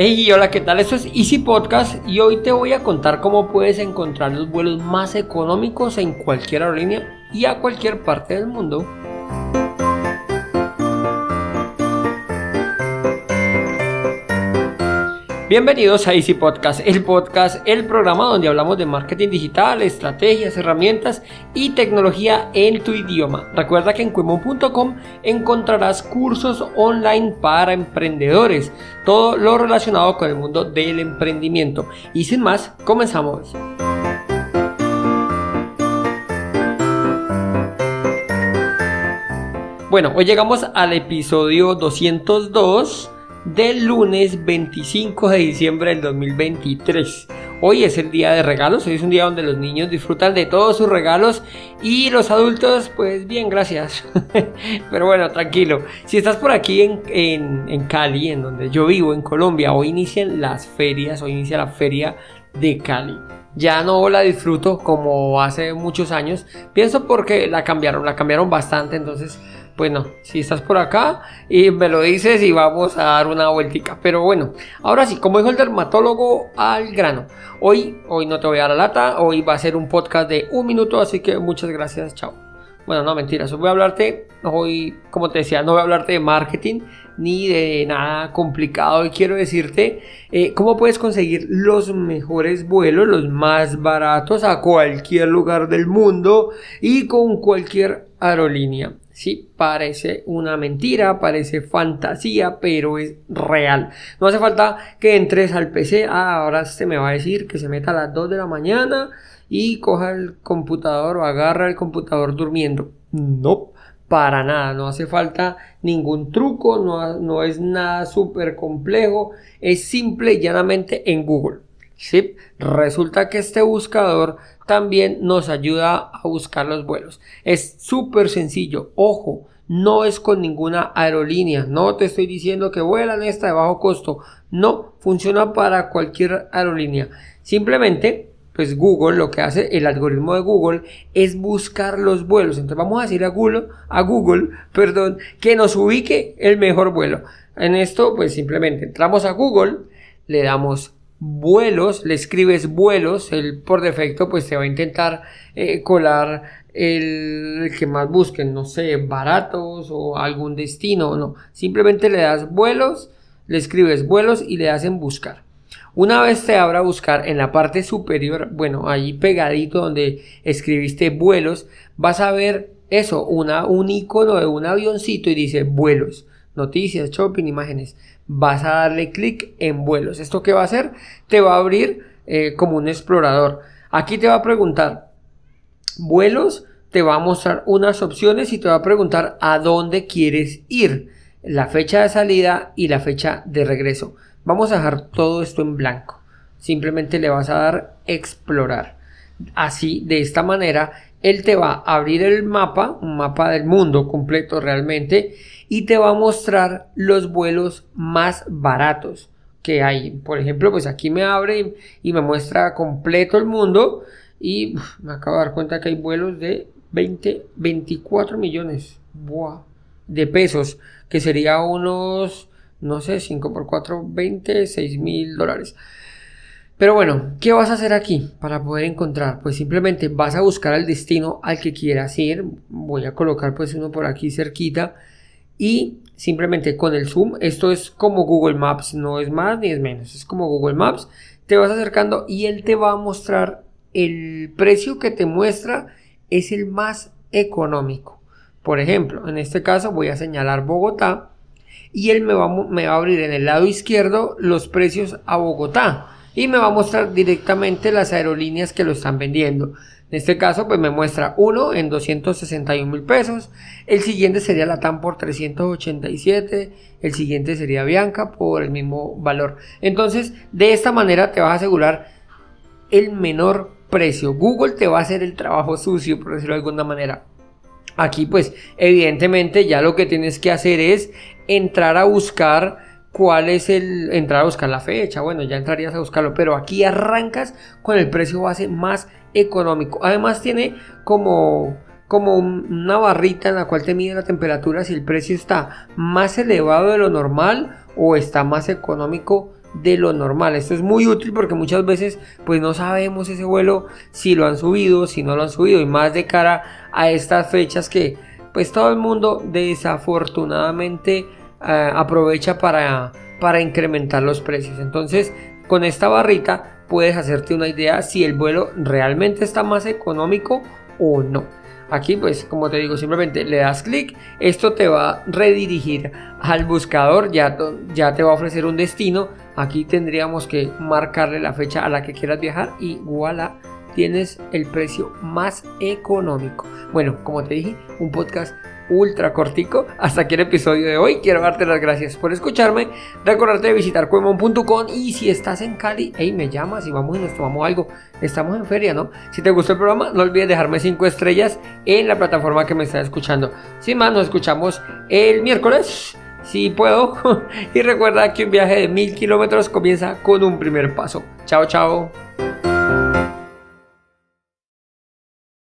Hey, hola, ¿qué tal? Esto es Easy Podcast y hoy te voy a contar cómo puedes encontrar los vuelos más económicos en cualquier aerolínea y a cualquier parte del mundo. Bienvenidos a Easy Podcast, el podcast, el programa donde hablamos de marketing digital, estrategias, herramientas y tecnología en tu idioma. Recuerda que en cuemon.com encontrarás cursos online para emprendedores, todo lo relacionado con el mundo del emprendimiento. Y sin más, comenzamos. Bueno, hoy llegamos al episodio 202 del lunes 25 de diciembre del 2023. Hoy es el día de regalos, hoy es un día donde los niños disfrutan de todos sus regalos y los adultos, pues bien, gracias. Pero bueno, tranquilo. Si estás por aquí en, en, Cali, en donde yo vivo, en Colombia, hoy inician las ferias, hoy inicia la feria de Cali. Ya no la disfruto como hace muchos años. Pienso porque la cambiaron, la cambiaron bastante, entonces bueno, si estás por acá y me lo dices y vamos a dar una vueltica. Pero bueno, ahora sí, como dijo el dermatólogo, al grano. Hoy, hoy no te voy a dar la lata, hoy va a ser un podcast de un minuto, así que muchas gracias, chao. Bueno, no mentiras, voy a hablarte, hoy, como te decía, no voy a hablarte de marketing ni de nada complicado. Y quiero decirte eh, cómo puedes conseguir los mejores vuelos, los más baratos a cualquier lugar del mundo y con cualquier aerolínea. Sí, parece una mentira, parece fantasía, pero es real. No hace falta que entres al PC, ah, ahora se me va a decir que se meta a las 2 de la mañana y coja el computador o agarra el computador durmiendo. No, para nada, no hace falta ningún truco, no, no es nada súper complejo, es simple y llanamente en Google. Resulta que este buscador también nos ayuda a buscar los vuelos. Es súper sencillo. Ojo, no es con ninguna aerolínea. No te estoy diciendo que vuelan esta de bajo costo. No, funciona para cualquier aerolínea. Simplemente, pues Google lo que hace, el algoritmo de Google es buscar los vuelos. Entonces vamos a decir a Google, a Google, perdón, que nos ubique el mejor vuelo. En esto, pues simplemente entramos a Google, le damos vuelos, le escribes vuelos, él por defecto pues te va a intentar eh, colar el, que más busquen, no sé, baratos o algún destino, no, simplemente le das vuelos, le escribes vuelos y le das en buscar. Una vez te abra buscar en la parte superior, bueno, ahí pegadito donde escribiste vuelos, vas a ver eso, una, un icono de un avioncito y dice vuelos noticias, shopping, imágenes. Vas a darle clic en vuelos. ¿Esto qué va a hacer? Te va a abrir eh, como un explorador. Aquí te va a preguntar vuelos, te va a mostrar unas opciones y te va a preguntar a dónde quieres ir, la fecha de salida y la fecha de regreso. Vamos a dejar todo esto en blanco. Simplemente le vas a dar explorar. Así, de esta manera, él te va a abrir el mapa, un mapa del mundo completo realmente, y te va a mostrar los vuelos más baratos que hay. Por ejemplo, pues aquí me abre y, me muestra completo el mundo y me acabo de dar cuenta que hay vuelos de 20, 24 millones de pesos, que sería unos, no sé, 5 por 4, 26 mil dólares. Pero bueno, ¿qué vas a hacer aquí para poder encontrar? Pues simplemente vas a buscar el destino al que quieras ir. Voy a colocar pues uno por aquí cerquita y simplemente con el zoom, esto es como Google Maps, no es más ni es menos, es como Google Maps, te vas acercando y él te va a mostrar el precio que te muestra es el más económico. Por ejemplo, en este caso voy a señalar Bogotá y él me va, me va a abrir en el lado izquierdo los precios a Bogotá y me va a mostrar directamente las aerolíneas que lo están vendiendo. En este caso, pues me muestra uno en 261 mil pesos. El siguiente sería la TAM por 387. El siguiente sería Bianca por el mismo valor. Entonces, de esta manera te vas a asegurar el menor precio. Google te va a hacer el trabajo sucio, por decirlo de alguna manera. Aquí, pues, evidentemente, ya lo que tienes que hacer es entrar a buscar cuál es el entrar a buscar la fecha, bueno, ya entrarías a buscarlo, pero aquí arrancas con el precio base más económico. Además tiene como como una barrita en la cual te mide la temperatura si el precio está más elevado de lo normal o está más económico de lo normal. Esto es muy útil porque muchas veces pues no sabemos ese vuelo si lo han subido, si no lo han subido y más de cara a estas fechas que pues todo el mundo desafortunadamente eh, aprovecha para, para incrementar los precios. Entonces con esta barrita puedes hacerte una idea si el vuelo realmente está más económico o no. Aquí pues como te digo simplemente le das clic, esto te va a redirigir al buscador, ya, ya te va a ofrecer un destino, aquí tendríamos que marcarle la fecha a la que quieras viajar y voilà, tienes el precio más económico. Bueno, como te dije, un podcast ultra cortico. Hasta aquí el episodio de hoy. Quiero darte las gracias por escucharme. Recordarte de visitar cuemon.com y si estás en Cali, hey, me llamas y vamos y nos tomamos algo. Estamos en feria, ¿no? Si te gustó el programa, no olvides dejarme 5 estrellas en la plataforma que me estás escuchando. Sin más, nos escuchamos el miércoles. Si puedo. y recuerda que un viaje de mil kilómetros comienza con un primer paso. Chao, chao.